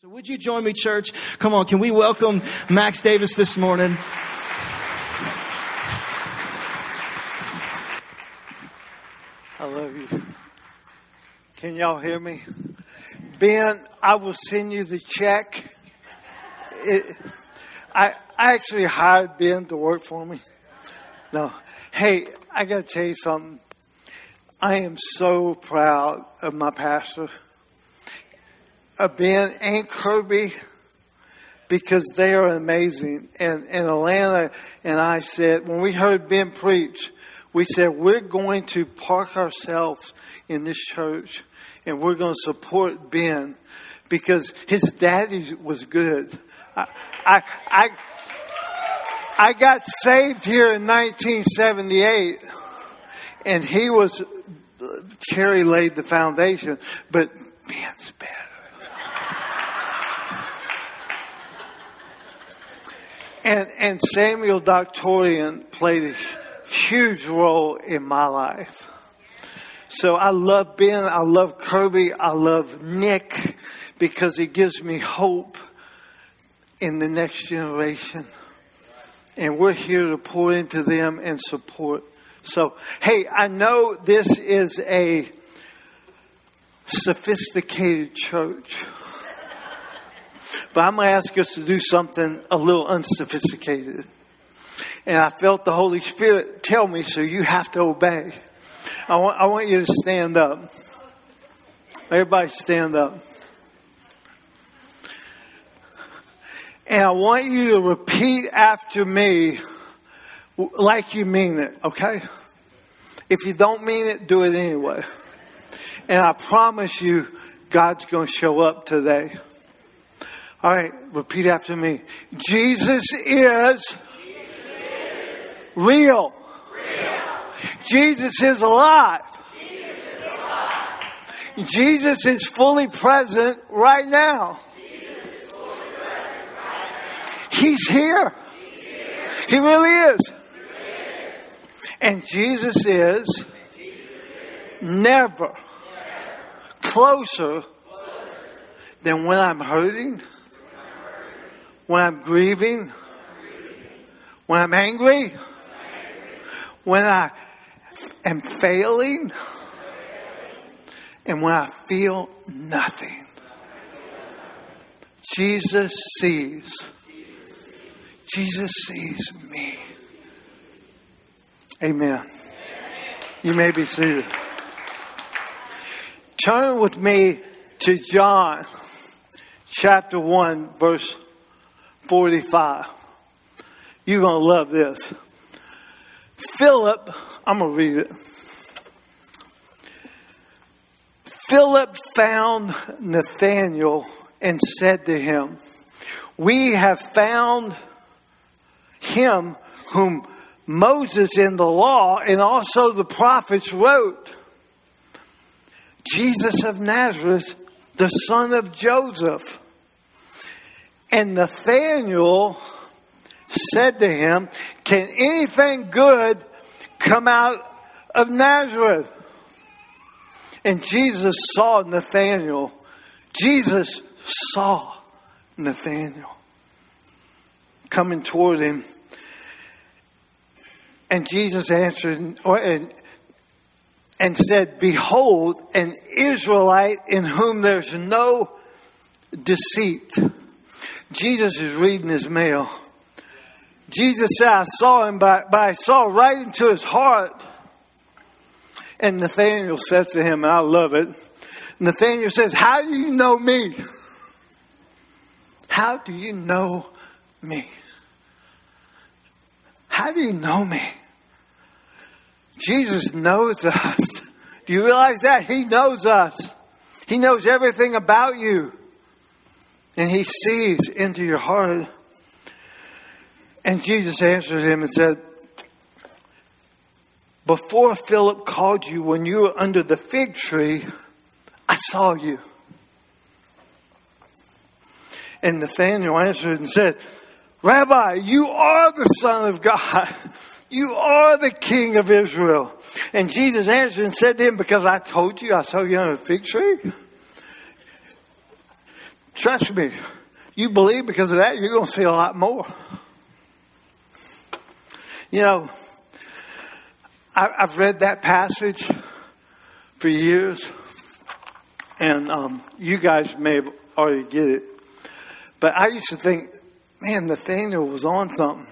So would you join me, church? Come on, can we welcome Max Davis this morning? I love you. Can y'all hear me? Ben, I will send you the check. It, I, I actually hired Ben to work for me. No. Hey, I got to tell you something. I am so proud of my pastor, of Ben and Kirby, because they are amazing. And, and Alana and I said, when we heard Ben preach, we said, we're going to park ourselves in this church and we're going to support Ben because his daddy was good. I, I, I, I got saved here in 1978 and he was, Cherry laid the foundation, but Ben's better. And, and Samuel Doctorian played a huge role in my life. So I love Ben, I love Kirby, I love Nick because he gives me hope in the next generation. And we're here to pour into them and support. So, hey, I know this is a sophisticated church. But I'm going to ask us to do something a little unsophisticated. And I felt the Holy Spirit tell me, so you have to obey. I want, I want you to stand up. Everybody stand up. And I want you to repeat after me like you mean it, okay? If you don't mean it, do it anyway. And I promise you, God's going to show up today. All right, repeat after me. Jesus is, real. Jesus is alive. Jesus is fully present right now. He's here. He really is. And Jesus is never closer than when I'm hurting, when I'm grieving, when I'm angry, when I am failing, and when I feel nothing. Jesus sees. Jesus sees me. Amen. You may be seated. Turn with me to John chapter 1, verse 45. You're going to love this. Philip, I'm going to read it. Philip found Nathanael and said to him, We have found him whom Moses in the law and also the prophets wrote. Jesus of Nazareth, the son of Joseph. And Nathanael said to him, Can anything good come out of Nazareth? And Jesus saw Nathanael. Jesus saw Nathanael coming toward him. And Jesus answered and, and said, Behold, an Israelite in whom there's no deceit. Jesus is reading his mail. Jesus said, I saw him, but, I saw right into his heart. And Nathaniel said to him, and I love it. Nathaniel says, How do you know me? How do you know me? How do you know me? Jesus knows us. Do you realize that? He knows us. He knows everything about you. And He sees into your heart. And Jesus answered him and said, Before Philip called you, when you were under the fig tree, I saw you. And Nathanael answered and said, Rabbi, you are the Son of God. You are the King of Israel. And Jesus answered and said to him, Because I told you I saw you on a fig tree? Trust me, you believe because of that, you're going to see a lot more. You know, I, have read that passage for years, and um, you guys may have already get it. But I used to think, man, Nathaniel was on something.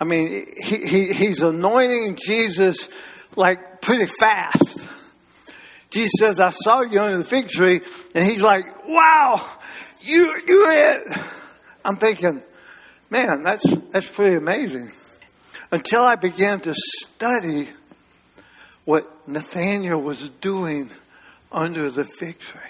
I mean, he, he, he's anointing Jesus like pretty fast. Jesus says, I saw you under the fig tree. And he's like, wow, you, you're it. I'm thinking, man, that's, that's pretty amazing. Until I began to study what Nathaniel was doing under the fig tree.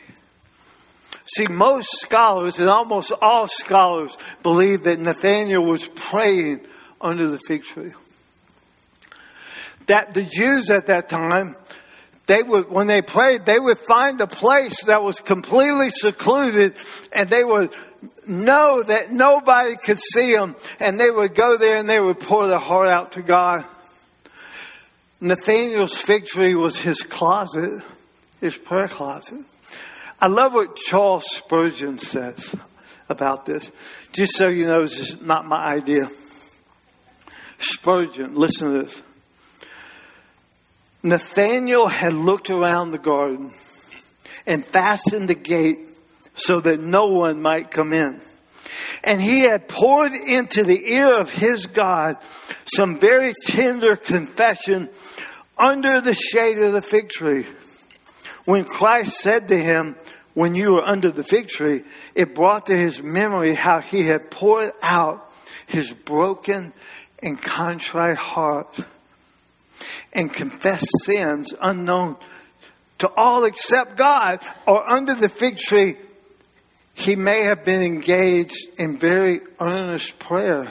See, most scholars and almost all scholars believe that Nathaniel was praying under the fig tree. That the Jews at that time, they would, when they prayed, they would find a place that was completely secluded and they would know that nobody could see them and they would go there and they would pour their heart out to God. Nathaniel's fig tree was his closet, his prayer closet. I love what Charles Spurgeon says about this. Just so you know, this is not my idea. Spurgeon, listen to this. Nathaniel had looked around the garden and fastened the gate so that no one might come in. And he had poured into the ear of his God some very tender confession under the shade of the fig tree. When Christ said to him, when you were under the fig tree, it brought to his memory how he had poured out his broken and contrite heart and confessed sins unknown to all except God, or under the fig tree, he may have been engaged in very earnest prayer.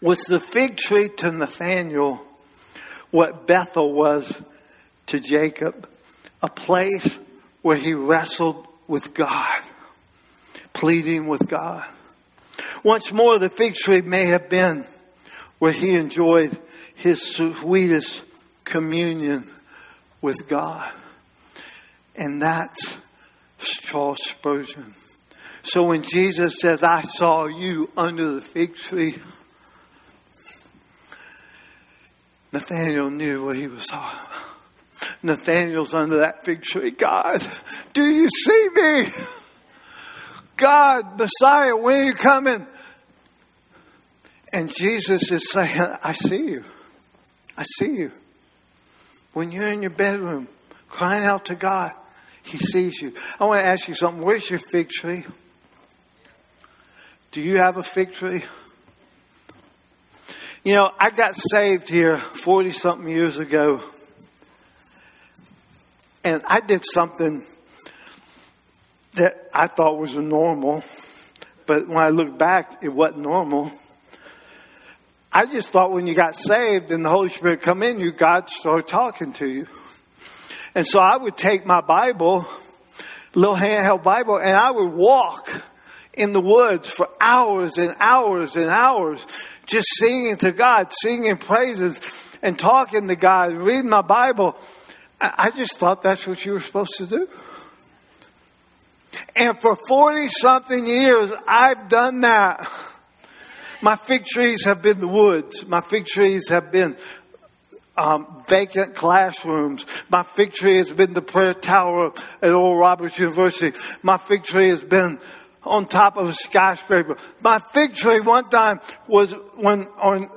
Was the fig tree to Nathaniel what Bethel was to Jacob? A place where he wrestled with God, pleading with God. Once more, the fig tree may have been where he enjoyed his sweetest communion with God. And that's Charles Spurgeon. So when Jesus says, I saw you under the fig tree, Nathaniel knew what he was talking about. Nathaniel's under that fig tree. God, do you see me? God, Messiah, when are you coming? And Jesus is saying, I see you. I see you. When you're in your bedroom crying out to God, He sees you. I want to ask you something. Where's your fig tree? Do you have a fig tree? You know, I got saved here 40 something years ago and I did something that I thought was normal, but when I look back, it wasn't normal. I just thought when you got saved and the Holy Spirit come in you, God started talking to you. And so I would take my Bible, little handheld Bible, and I would walk in the woods for hours and hours and hours, just singing to God, singing praises and talking to God, reading my Bible. I just thought that's what you were supposed to do. And for 40 something years, I've done that. My fig trees have been the woods. My fig trees have been um, vacant classrooms. My fig tree has been the prayer tower at Oral Roberts University. My fig tree has been on top of a skyscraper. My fig tree one time was when on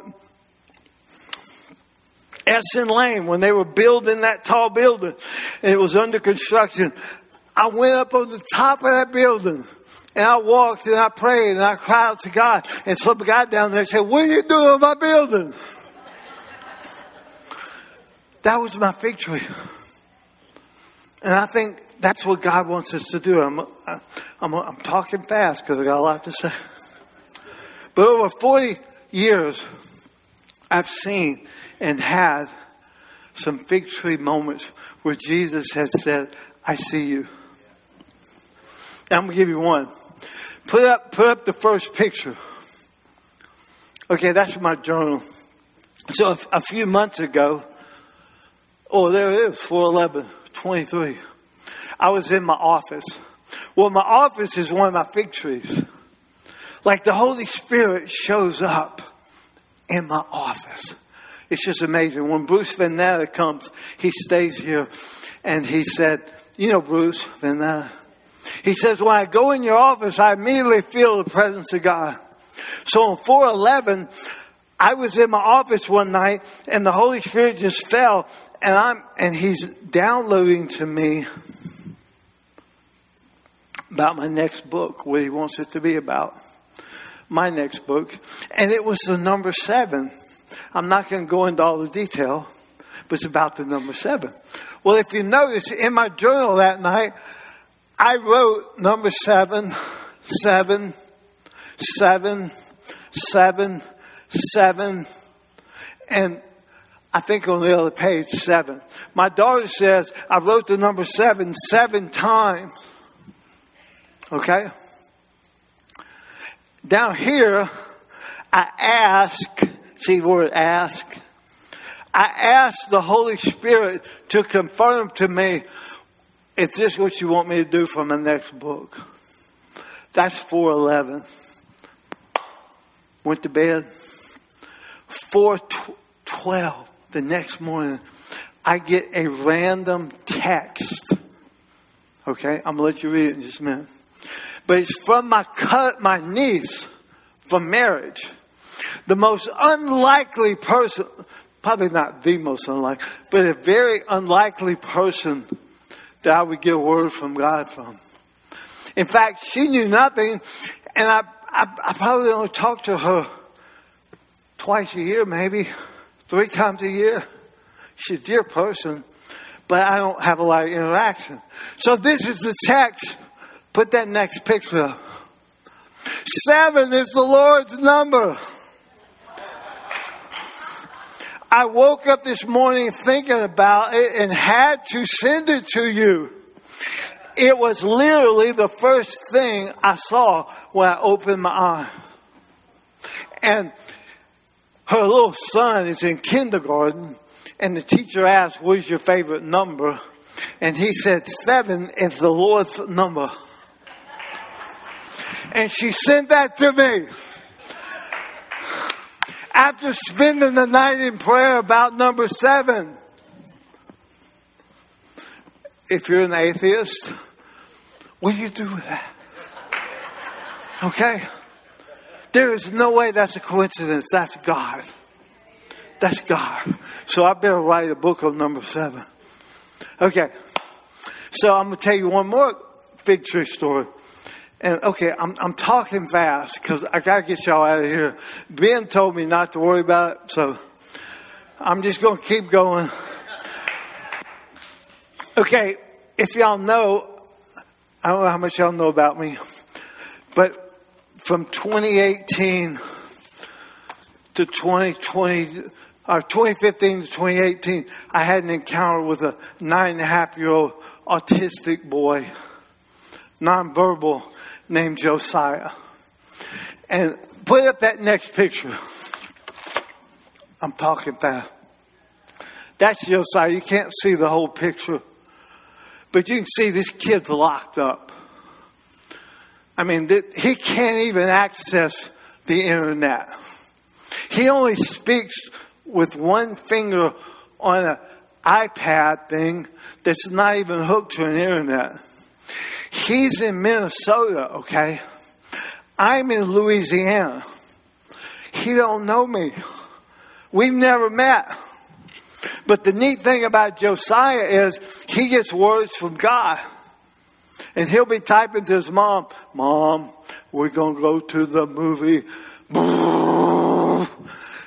Essen Lane when they were building that tall building and it was under construction. I went up on the top of that building and I walked and I prayed and I cried out to God. And some guy down there said, What are you doing with my building? that was my fig tree. And I think that's what God wants us to do. I'm, I'm, I'm talking fast because I got a lot to say. But over 40 years, I've seen and had some fig tree moments where Jesus has said, I see you. I'm going to give you one. Put up, put up the first picture. Okay, that's my journal. So a, a few months ago, oh, there it is, 411, 23. I was in my office Well, my office is one of my fig trees. Like the Holy Spirit shows up in my office. It's just amazing. When Bruce Van Natta comes, he stays here and he said, You know Bruce Van Natta? He says, When I go in your office, I immediately feel the presence of God. So on 411, I was in my office one night and the Holy Spirit just fell and I'm, and he's downloading to me about my next book, what he wants it to be about. My next book. And it was the number seven. I'm not going to go into all the detail, but it's about the number seven. Well, if you notice in my journal that night, I wrote number seven, seven, seven, seven, seven, and I think on the other page, seven. My daughter says I wrote the number seven seven times. Okay? Down here, I ask, see the word ask? I ask the Holy Spirit to confirm to me, is this what you want me to do for my next book? That's 411. Went to bed. 412 the next morning, I get a random text. Okay, I'm gonna let you read it in just a minute. But it's from my cut, my niece from marriage. The most unlikely person, probably not the most unlikely, but a very unlikely person that I would get a word from God from. In fact, she knew nothing, and I, I, I probably only talked to her twice a year, maybe three times a year. She's a dear person, but I don't have a lot of interaction. So this is the text. Put that next picture up. Seven is the Lord's number. I woke up this morning thinking about it and had to send it to you. It was literally the first thing I saw when I opened my eye. And her little son is in kindergarten, and the teacher asked, What's your favorite number? And he said, Seven is the Lord's number. And she sent that to me. After spending the night in prayer about number seven. If you're an atheist, what do you do with that? Okay? There is no way that's a coincidence. That's God. That's God. So I better write a book on number seven. Okay. So I'm going to tell you one more fig tree story. And okay, I'm, I'm talking fast because I got to get y'all out of here. Ben told me not to worry about it, so I'm just going to keep going. Okay, if y'all know, I don't know how much y'all know about me, but from 2018 to 2020, or uh, 2015 to 2018, I had an encounter with a nine and a half year old autistic boy, nonverbal, named Josiah. And put up that next picture. I'm talking fast. That's Josiah. You can't see the whole picture, but you can see this kid's locked up. I mean, he can't even access the internet. He only speaks with one finger on an iPad thing that's not even hooked to an internet. He's in Minnesota, okay? I'm in Louisiana. He don't know me. We've never met. But the neat thing about Josiah is he gets words from God. And he'll be typing to his mom, Mom, we're going to go to the movie.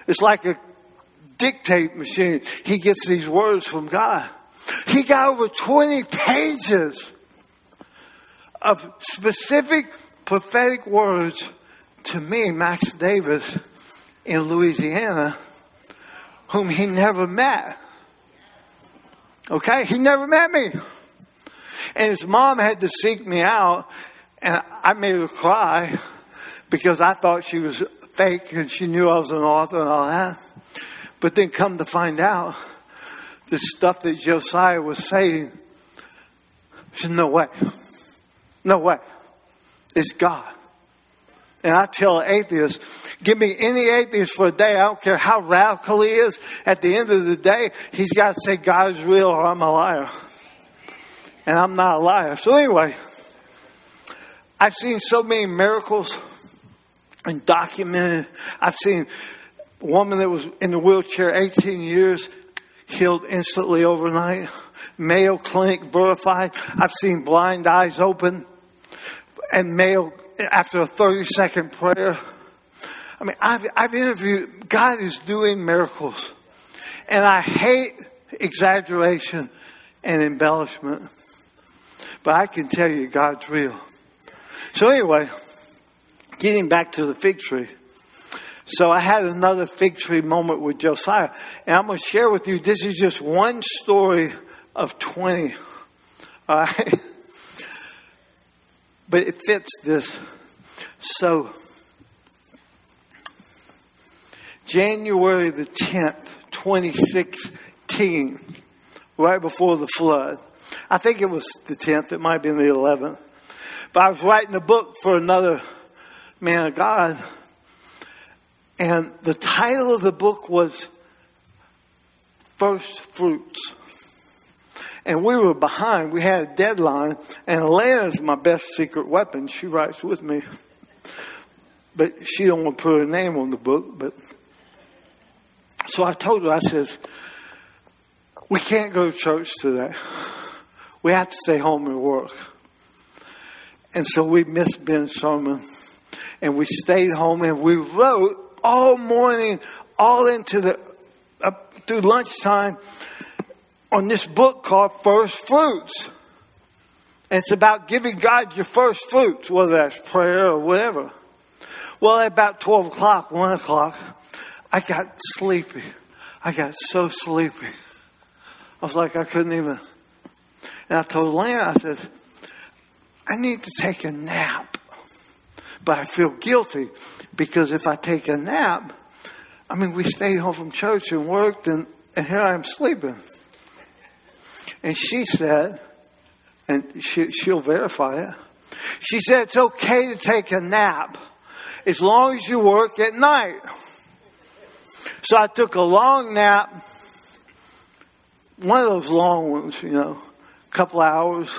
It's like a dictate machine. He gets these words from God. He got over 20 pages of specific prophetic words to me, Max Davis, in Louisiana, whom he never met. Okay? He never met me. And his mom had to seek me out, and I made her cry because I thought she was fake and she knew I was an author and all that. But then come to find out, the stuff that Josiah was saying, there's no way. No way. It's God. And I tell atheists, give me any atheist for a day. I don't care how radical he is. At the end of the day, he's got to say God is real or I'm a liar. And I'm not a liar. So anyway, I've seen so many miracles and documented. I've seen a woman that was in the wheelchair 18 years healed instantly overnight. Mayo Clinic verified. I've seen blind eyes open and Mayo after a 30 second prayer. I mean, I've, I've interviewed, God is doing miracles. And I hate exaggeration and embellishment. But I can tell you God's real. So anyway, getting back to the fig tree. So I had another fig tree moment with Josiah. And I'm going to share with you, this is just one story of 20. All right? But it fits this. So, January the 10th, 2016, right before the flood. I think it was the 10th, it might have been the 11th. But I was writing a book for another man of God, and the title of the book was First Fruits. And we were behind. We had a deadline. And Elena's my best secret weapon. She writes with me. But she don't want to put her name on the book. But so I told her, I says, we can't go to church today. We have to stay home and work. And so we missed Ben's sermon. And we stayed home and we wrote all morning, all into the, up through lunchtime on this book called First Fruits. And it's about giving God your first fruits, whether that's prayer or whatever. Well, at about 12 o'clock, 1 o'clock, I got sleepy. I got so sleepy. I was like, I couldn't even. And I told Lana, I said, I need to take a nap. But I feel guilty because if I take a nap, I mean, we stayed home from church and worked, and, and here I am sleeping. And she said, and she, she'll verify it, she said it's okay to take a nap as long as you work at night. So I took a long nap, one of those long ones, you know, a couple hours,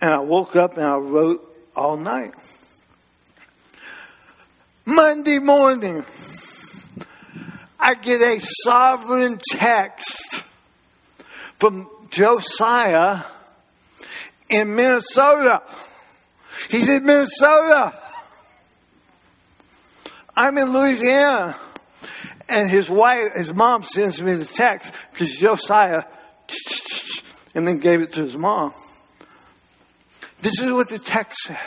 and I woke up and I wrote all night. Monday morning, I get a sovereign text from Josiah in Minnesota. He's in Minnesota. I'm in Louisiana. And his wife, his mom sends me the text because Josiah, and then gave it to his mom. This is what the text said.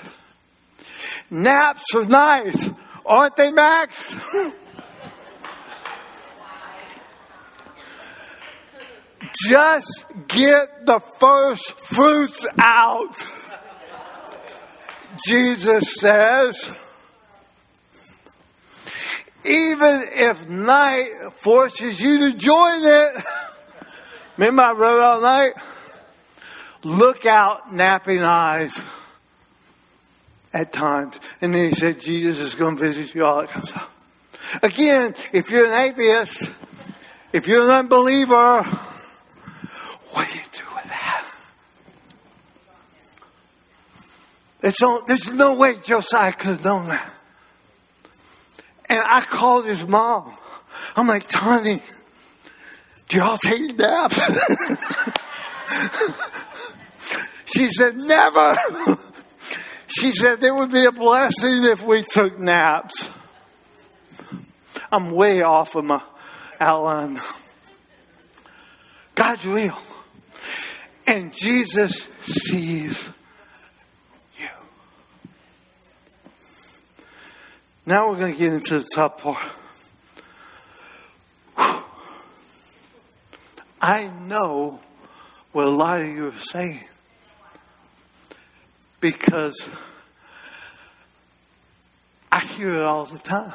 Naps are nice, aren't they, Max? Just get the first fruits out. Jesus says, even if night forces you to join it. Remember I wrote all night? Look out, napping eyes at times. And then he said, Jesus is going to visit you all. Again, if you're an atheist, if you're an unbeliever, what do you do with that? It's all, there's no way Josiah could have known that. And I called his mom. I'm like, Tony, do y'all take naps? she said, never. she said, it would be a blessing if we took naps. I'm way off of my outline. God's real. And Jesus sees Now we're going to get into the top part. I know what a lot of you are saying because I hear it all the time.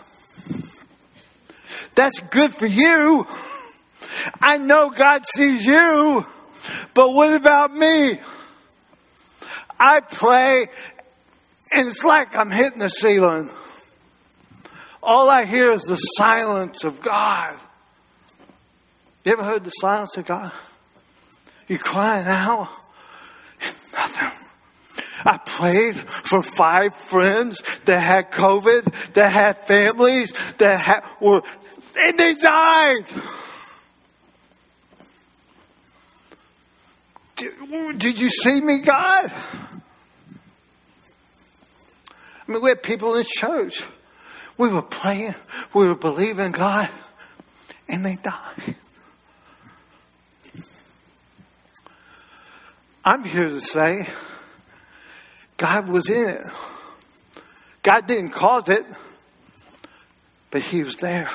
That's good for you. I know God sees you, but what about me? I pray and it's like I'm hitting the ceiling. All I hear is the silence of God. You ever heard the silence of God? You crying out? Nothing. I prayed for five friends that had COVID, that had families, that had, were, and they died. Did, did you see me, God? I mean, we had people in church. We were praying, we were believing God, and they died. I'm here to say God was in it. God didn't cause it, but He was there.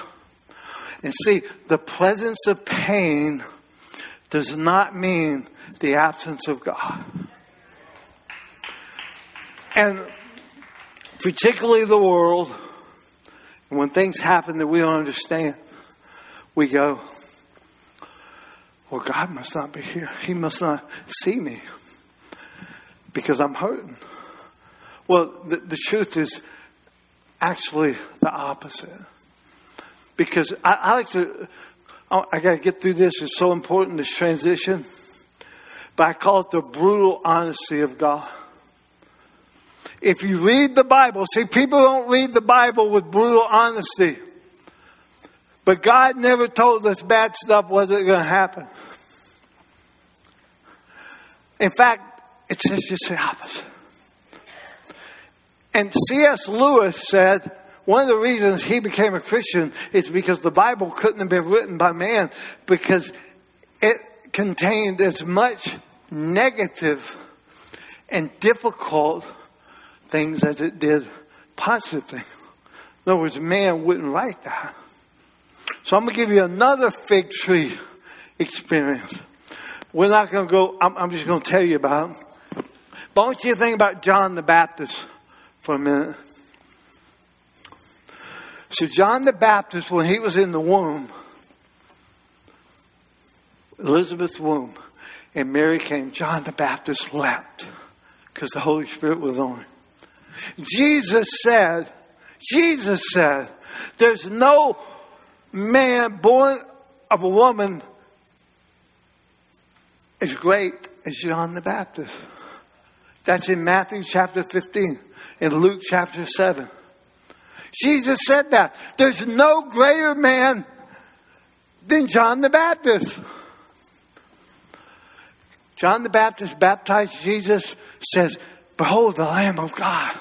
And see, the presence of pain does not mean the absence of God. And particularly the world, when things happen that we don't understand, we go, well, God must not be here. He must not see me because I'm hurting. Well, the, the truth is actually the opposite. Because I, I like to, I, I got to get through this. It's so important, this transition. But I call it the brutal honesty of God. If you read the Bible, see, people don't read the Bible with brutal honesty. But God never told us bad stuff wasn't going to happen. In fact, it says just the opposite. And C.S. Lewis said one of the reasons he became a Christian is because the Bible couldn't have been written by man because it contained as much negative and difficult things as it did positive things. In other words, man wouldn't write that. So I'm going to give you another fig tree experience. We're not going to go, I'm, I'm just going to tell you about it. But I want you to think about John the Baptist for a minute. So, John the Baptist, when he was in the womb, Elizabeth's womb, and Mary came, John the Baptist leapt because the Holy Spirit was on him. Jesus said, Jesus said, there's no man born of a woman as great as John the Baptist. That's in Matthew chapter 15, in Luke chapter 7. Jesus said that. There's no greater man than John the Baptist. John the Baptist baptized Jesus, says, Behold the Lamb of God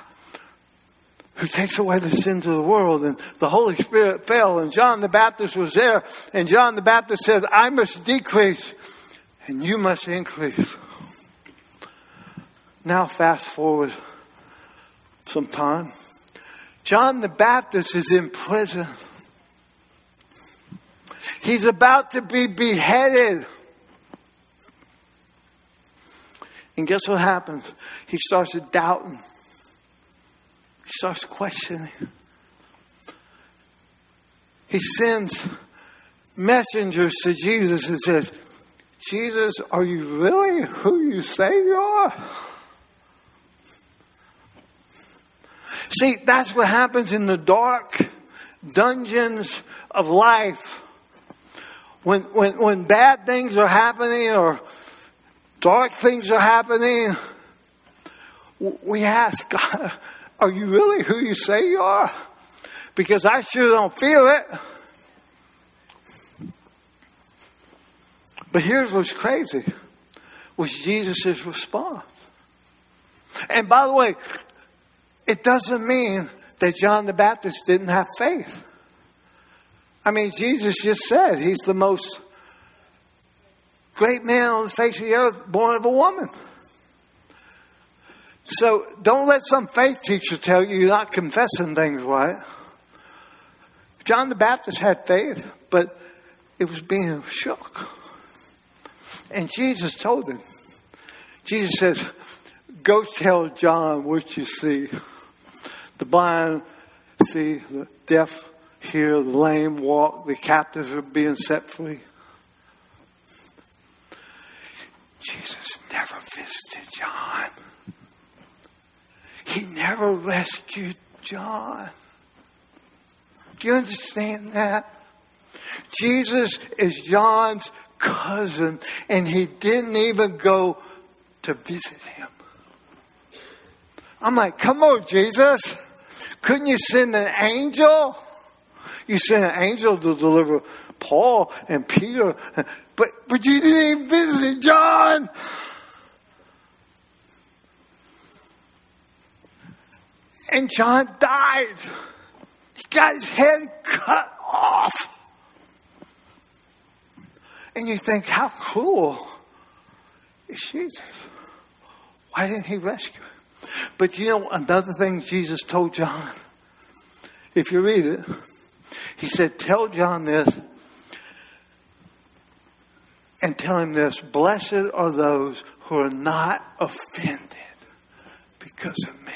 who takes away the sins of the world. And the Holy Spirit fell, and John the Baptist was there. And John the Baptist said, I must decrease, and you must increase. Now, fast forward some time. John the Baptist is in prison. He's about to be beheaded. And guess what happens? He starts doubting. Starts questioning. He sends messengers to Jesus and says, Jesus, are you really who you say you are? See, that's what happens in the dark dungeons of life. When, when, when bad things are happening or dark things are happening, we ask God, are you really who you say you are? Because I sure don't feel it. But here's what's crazy was Jesus' response. And by the way, it doesn't mean that John the Baptist didn't have faith. I mean, Jesus just said he's the most great man on the face of the earth born of a woman. So don't let some faith teacher tell you you're not confessing things right. John the Baptist had faith, but it was being shook. And Jesus told him, Jesus says, Go tell John what you see. The blind see, the deaf hear, the lame walk, the captives are being set free. Jesus never visited John. He never rescued John. Do you understand that? Jesus is John's cousin, and he didn't even go to visit him. I'm like, come on, Jesus. Couldn't you send an angel? You sent an angel to deliver Paul and Peter, but, but you didn't even visit John. And John died. He got his head cut off. And you think, how cruel is Jesus? Why didn't he rescue him? But you know, another thing Jesus told John, if you read it, he said, Tell John this and tell him this Blessed are those who are not offended because of me.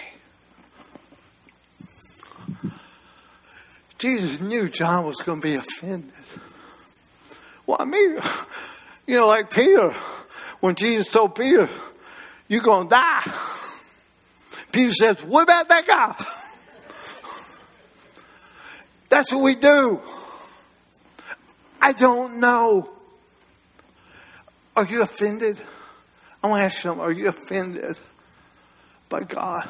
Jesus knew John was going to be offended. Well, I mean, you know, like Peter, when Jesus told Peter, You're going to die. Peter says, What about that guy? That's what we do. I don't know. Are you offended? I want to ask you are you offended by God?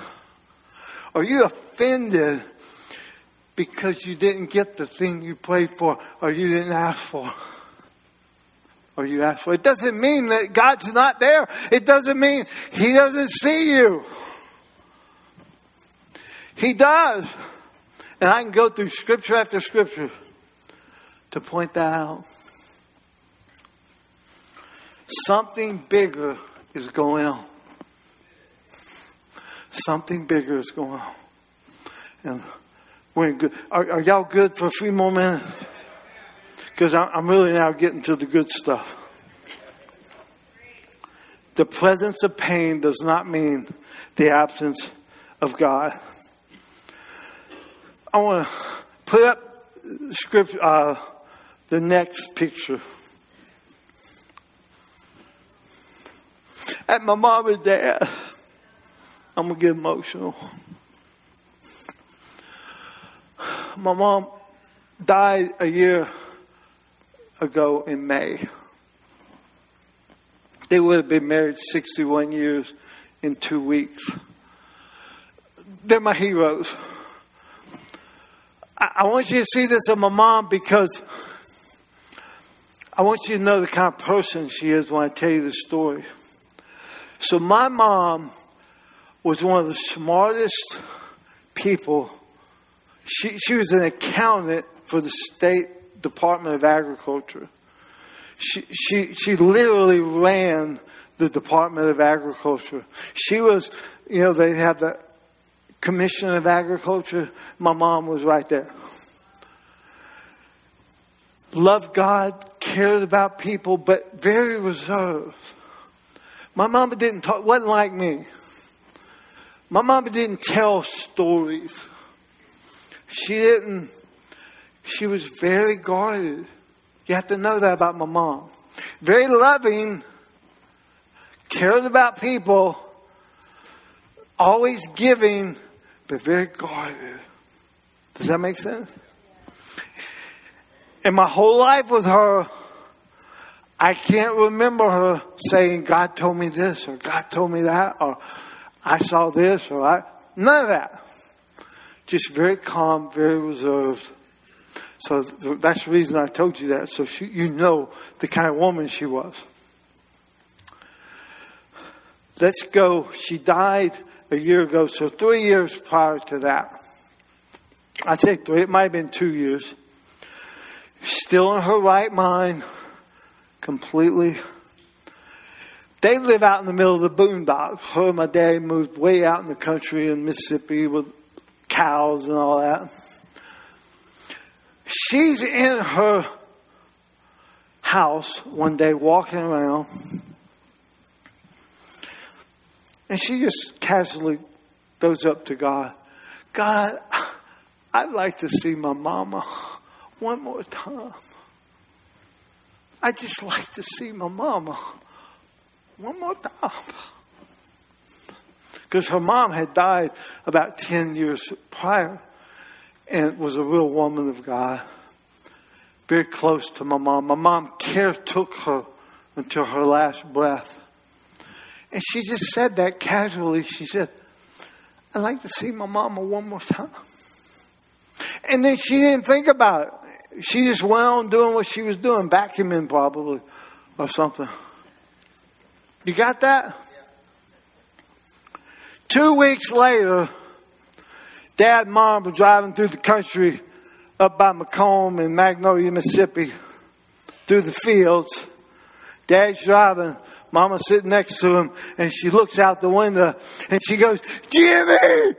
Are you offended because you didn't get the thing you prayed for or you didn't ask for? Or you asked for? It doesn't mean that God's not there. It doesn't mean He doesn't see you. He does. And I can go through scripture after scripture to point that out. Something bigger is going on. Something bigger is going on. And we're good. Are, are y'all good for a few more minutes? Because I'm really now getting to the good stuff. The presence of pain does not mean the absence of God. I want to put up script, uh, the next picture. At my mom and dad, I'm going to get emotional. My mom died a year ago in May. They would have been married 61 years in two weeks. They're my heroes. I want you to see this of my mom because I want you to know the kind of person she is when I tell you the story. So, my mom was one of the smartest people. She, she was an accountant for the State Department of Agriculture. She, she, she literally ran the Department of Agriculture. She was, you know, they have the Commission of Agriculture. My mom was right there. Loved God, cared about people, but very reserved. My mama didn't talk, wasn't like me. My mama didn't tell stories. She didn't, she was very guarded. You have to know that about my mom. Very loving, cared about people, always giving, but very guarded. Does that make sense? In my whole life with her, I can't remember her saying, God told me this, or God told me that, or I saw this, or I. None of that. Just very calm, very reserved. So that's the reason I told you that, so she, you know the kind of woman she was. Let's go. She died a year ago, so three years prior to that. I say three, it might have been two years. Still in her right mind, completely. They live out in the middle of the boondocks. Her and my dad moved way out in the country in Mississippi with cows and all that. She's in her house one day walking around and she just casually goes up to God. God, I'd like to see my mama one more time. I'd just like to see my mama one more time. Because her mom had died about 10 years prior and was a real woman of God, very close to my mom. My mom care took her until her last breath. And she just said that casually. She said, I'd like to see my mama one more time. And then she didn't think about it. She just went on doing what she was doing, vacuuming probably or something. You got that? Two weeks later, Dad and Mom were driving through the country up by McComb in Magnolia, Mississippi, through the fields. Dad's driving. Mama's sitting next to him, and she looks out the window and she goes, Jimmy,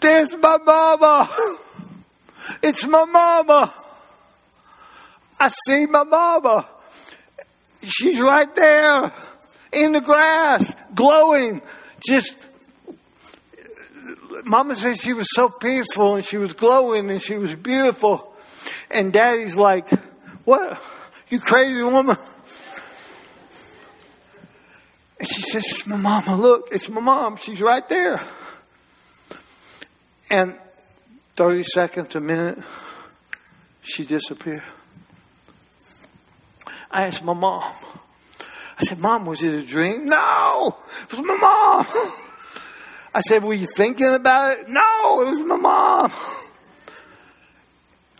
there's my mama. It's my mama. I see my mama. She's right there in the grass, glowing. Just, Mama said she was so peaceful and she was glowing and she was beautiful. And Daddy's like, What? You crazy woman? And she says, It's my mama. Look, it's my mom. She's right there. And 30 seconds, a minute, she disappeared. I asked my mom. I said, Mom, was it a dream? No, it was my mom. I said, Were you thinking about it? No, it was my mom.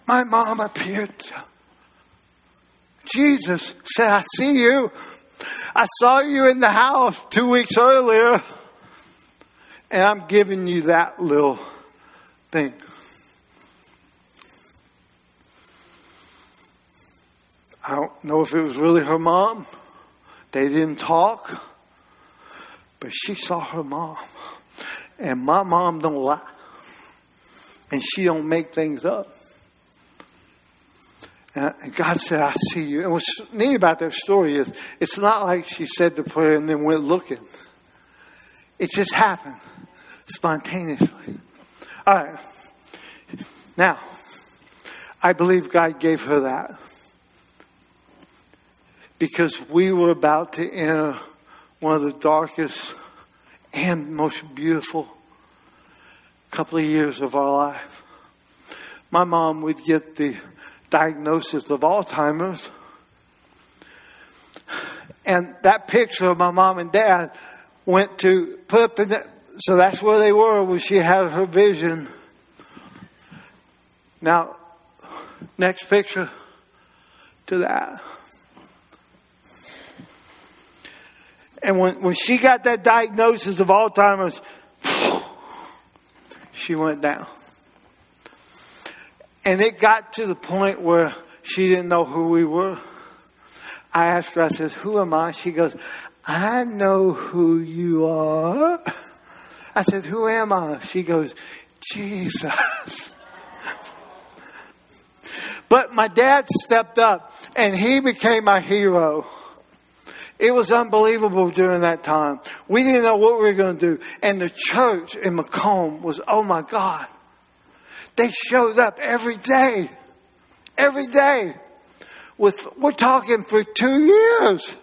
My mom appeared. Jesus said, I see you. I saw you in the house two weeks earlier, and I'm giving you that little thing. I don't know if it was really her mom. They didn't talk, but she saw her mom. And my mom don't lie. And she don't make things up. And God said, I see you. And what's neat about that story is it's not like she said the prayer and then went looking. It just happened spontaneously. All right. Now, I believe God gave her that because we were about to enter one of the darkest and most beautiful couple of years of our life. My mom would get the diagnosis of Alzheimer's. And that picture of my mom and dad went to put up the, so that's where they were when she had her vision. Now, next picture to that. And when, when she got that diagnosis of Alzheimer's, she went down. And it got to the point where she didn't know who we were. I asked her, I said, Who am I? She goes, I know who you are. I said, Who am I? She goes, Jesus. but my dad stepped up and he became my hero. It was unbelievable during that time. We didn't know what we were going to do. And the church in McComb was, oh my God. They showed up every day. Every day. With, we're talking for two years.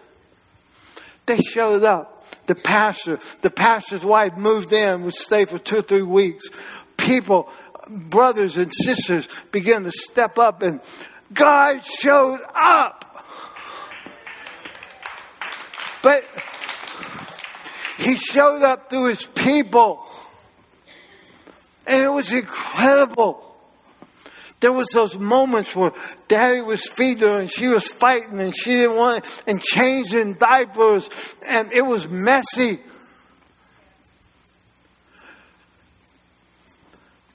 They showed up. The pastor, the pastor's wife moved in, would stay for two or three weeks. People, brothers and sisters began to step up and God showed up. But he showed up through his people. And it was incredible. There was those moments where daddy was feeding her and she was fighting and she didn't want it and changing diapers and it was messy.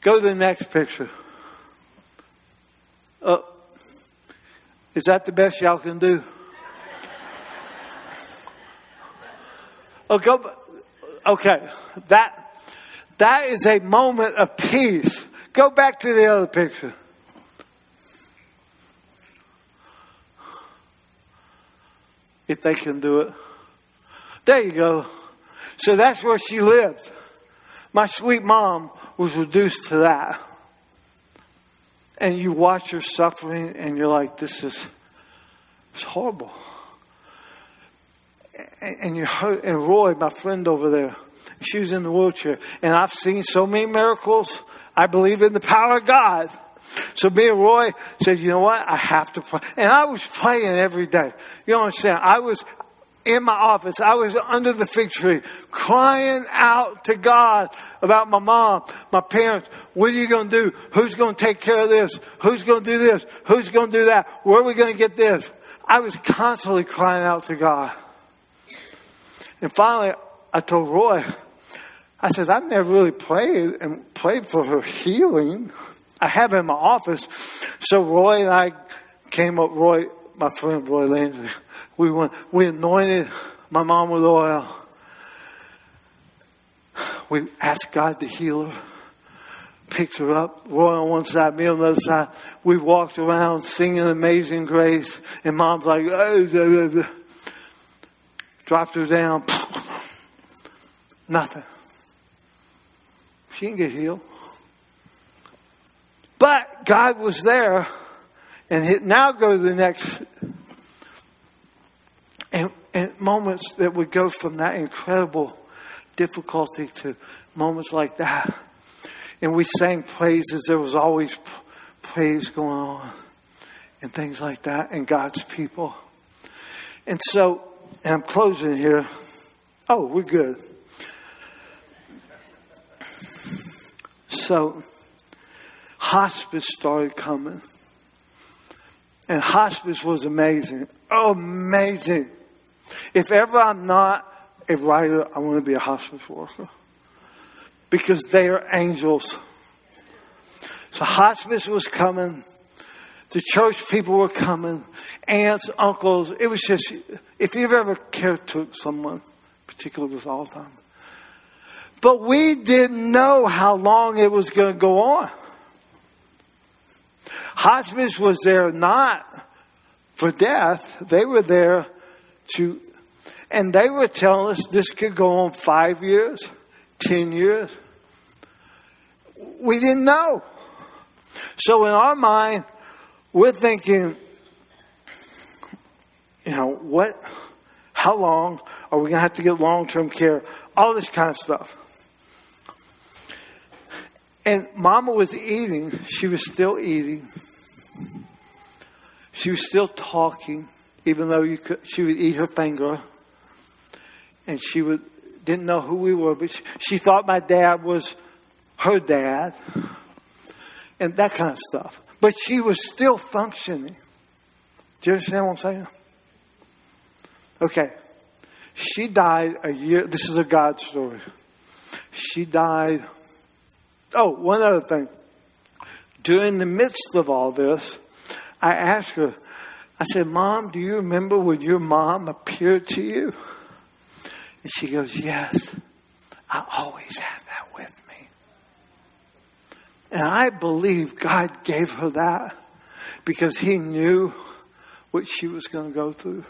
Go to the next picture. Uh, is that the best y'all can do? Oh, go, okay, that, that is a moment of peace. Go back to the other picture. If they can do it. There you go. So that's where she lived. My sweet mom was reduced to that. And you watch her suffering and you're like, this is it's horrible and you heard, and Roy, my friend over there, She was in the wheelchair. And I've seen so many miracles. I believe in the power of God. So me and Roy said, you know what? I have to pray. And I was praying every day. You understand? I was in my office. I was under the fig tree crying out to God about my mom, my parents. What are you going to do? Who's going to take care of this? Who's going to do this? Who's going to do that? Where are we going to get this? I was constantly crying out to God. And finally, I told Roy, I said, I've never really prayed and prayed for her healing. I have in my office. So Roy and I came up, Roy, my friend Roy Landry, we went, we anointed my mom with oil. We asked God to heal her, picked her up, Roy on one side, me on the other side. We walked around singing Amazing Grace, and mom's like, oh, dropped her down. Nothing. She didn't get healed. But God was there, and now go to the next. And, and moments that would go from that incredible difficulty to moments like that. And we sang praises. There was always praise going on and things like that, and God's people. And so, and I'm closing here. Oh, we're good. So, hospice started coming. And hospice was amazing. Oh, amazing. If ever I'm not a writer, I want to be a hospice worker. Because they are angels. So hospice was coming. The church people were coming. Aunts, uncles. It was just, if you've ever cared to someone, particularly with Alzheimer's. But we didn't know how long it was going to go on. Hospice was there not for death, they were there to, and they were telling us this could go on five years, ten years. We didn't know. So in our mind, we're thinking, you know, what, how long are we going to have to get long term care? All this kind of stuff. And mama was eating, she was still eating. She was still talking, even though you could, she would eat her finger. And she would, didn't know who we were, but she, she thought my dad was her dad. And that kind of stuff. But she was still functioning. Do you understand what I'm saying? Okay. She died a year. This is a God story. She died. Oh, one other thing. During the midst of all this, I asked her, I said, Mom, do you remember when your mom appeared to you? And she goes, Yes, I always have that with me. And I believe God gave her that because He knew what she was going to go through.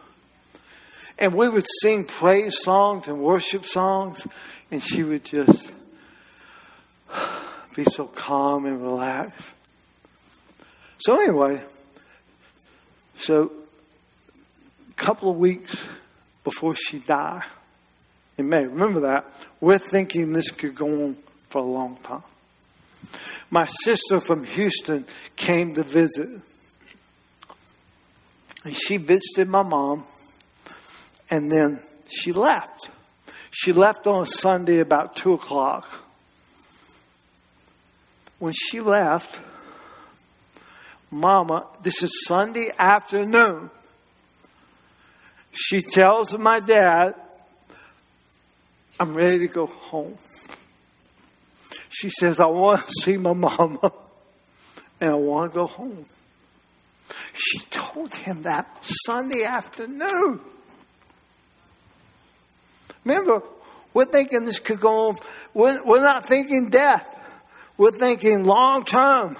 And we would sing praise songs and worship songs, and she would just be so calm and relaxed. So, anyway, so, a couple of weeks before she died in May, remember that, we're thinking this could go on for a long time. My sister from Houston came to visit. And she visited my mom, and then she left. She left on a Sunday about 2 o'clock. When she left, Mama, this is Sunday afternoon. She tells my dad, I'm ready to go home. She says, I want to see my mama and I want to go home. She told him that Sunday afternoon. Remember, we're thinking this could go on. We're, we're not thinking death. We're thinking long term.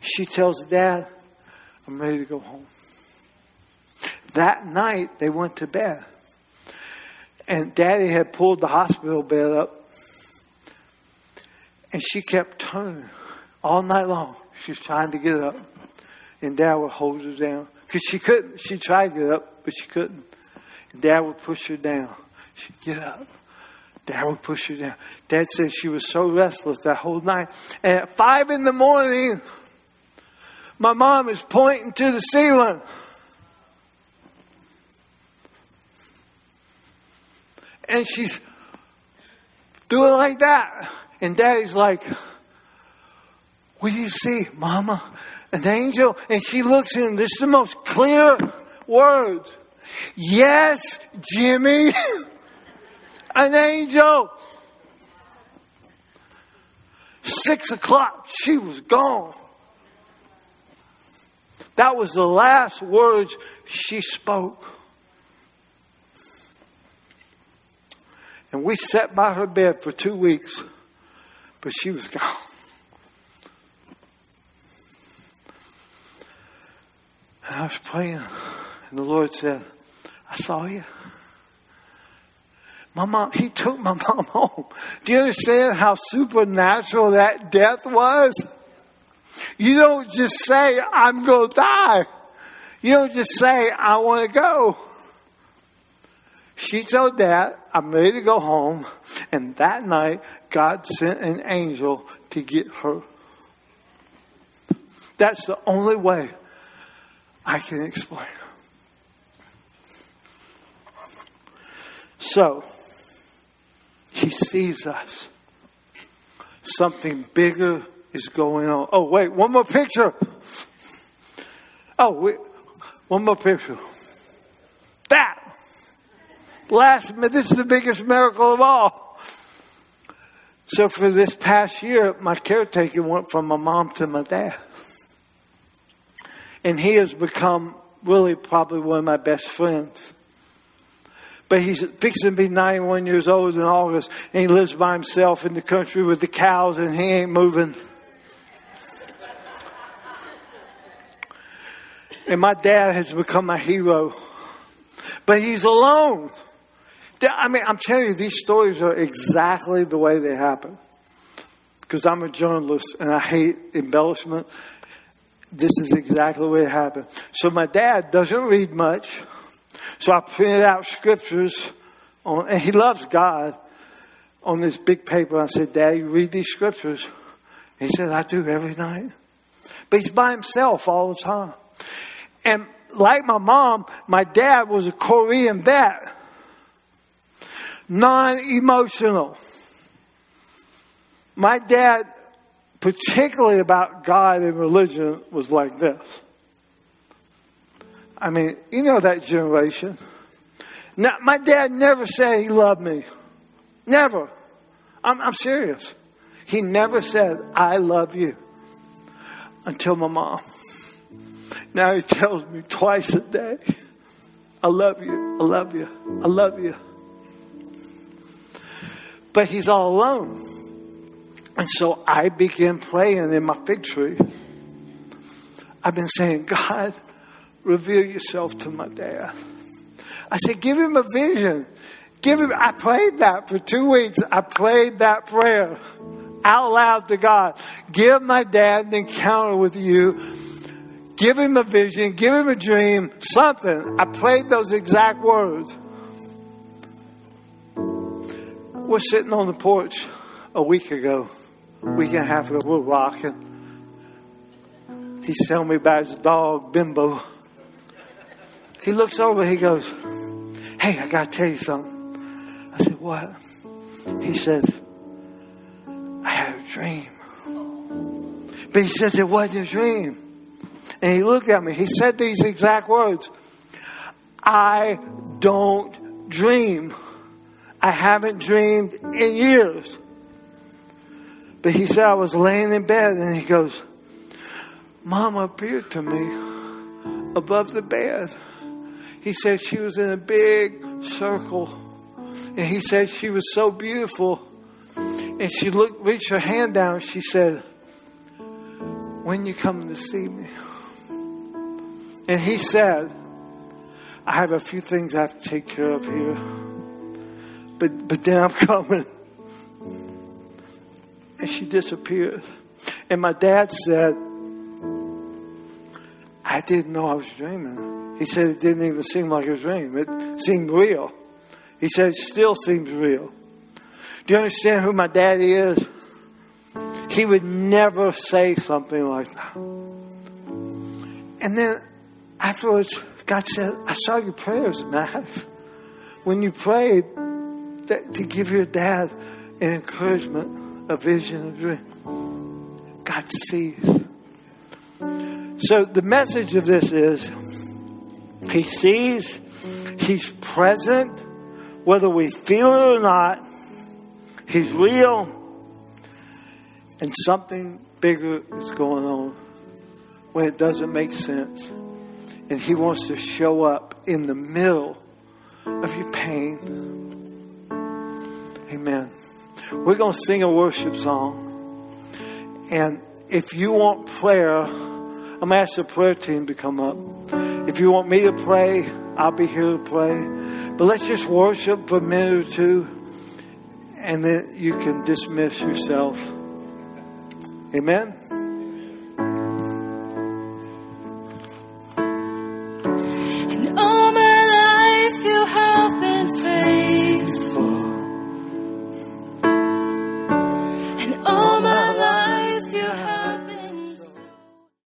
She tells dad, I'm ready to go home. That night, they went to bed. And daddy had pulled the hospital bed up. And she kept turning all night long. She was trying to get up. And dad would hold her down. Because she couldn't. She tried to get up, but she couldn't. And dad would push her down. She'd get up. Dad would push her down. Dad said she was so restless that whole night. And at five in the morning, my mom is pointing to the ceiling. And she's doing it like that. And daddy's like, What do you see, mama? An angel? And she looks in, this is the most clear words. Yes, Jimmy. An angel. Six o'clock, she was gone. That was the last words she spoke. And we sat by her bed for two weeks, but she was gone. And I was praying, and the Lord said, I saw you. My mom, he took my mom home. Do you understand how supernatural that death was? You don't just say, I'm going to die. You don't just say, I want to go. She told dad, I'm ready to go home. And that night, God sent an angel to get her. That's the only way I can explain. So, he sees us. Something bigger is going on. Oh, wait, one more picture. Oh, wait, one more picture. That. Last, this is the biggest miracle of all. So for this past year, my caretaker went from my mom to my dad. And he has become really probably one of my best friends. But he's fixing to be 91 years old in August, and he lives by himself in the country with the cows, and he ain't moving. And my dad has become my hero. But he's alone. I mean, I'm telling you, these stories are exactly the way they happen. Because I'm a journalist and I hate embellishment. This is exactly the way it happened. So my dad doesn't read much. So I printed out scriptures on, and he loves God on this big paper. I said, Dad, you read these scriptures? He said, I do every night. But he's by himself all the time. And like my mom, my dad was a Korean vet, non emotional. My dad, particularly about God and religion, was like this. I mean, you know that generation. Now, my dad never said he loved me. Never. I'm, I'm serious. He never said, I love you until my mom. Now he tells me twice a day, I love you, I love you, I love you. But he's all alone. And so I began praying in my fig tree. I've been saying, God, reveal yourself to my dad. I said, give him a vision. Give him, I prayed that for two weeks. I prayed that prayer out loud to God. Give my dad an encounter with you give him a vision, give him a dream, something. I played those exact words. We're sitting on the porch a week ago, week and a half ago, we're rocking. He's telling me about his dog, Bimbo. He looks over, he goes, Hey, I got to tell you something. I said, What? He says, I had a dream. But he says it wasn't a dream. And he looked at me. He said these exact words I don't dream. I haven't dreamed in years. But he said, I was laying in bed and he goes, Mama appeared to me above the bed. He said she was in a big circle. And he said she was so beautiful. And she looked, reached her hand down. She said, When you come to see me? And he said, I have a few things I have to take care of here. But, but then I'm coming. And she disappeared. And my dad said, I didn't know I was dreaming. He said it didn't even seem like a dream. It seemed real. He said it still seems real. Do you understand who my daddy is? He would never say something like that. And then afterwards, God said, I saw your prayers, Max. When you prayed that, to give your dad an encouragement, a vision, a dream, God sees. So the message of this is He sees, He's present, whether we feel it or not. He's real, and something bigger is going on when it doesn't make sense. And He wants to show up in the middle of your pain. Amen. We're going to sing a worship song. And if you want prayer, I'm going to ask the prayer team to come up. If you want me to pray, I'll be here to pray. But let's just worship for a minute or two, and then you can dismiss yourself. Amen.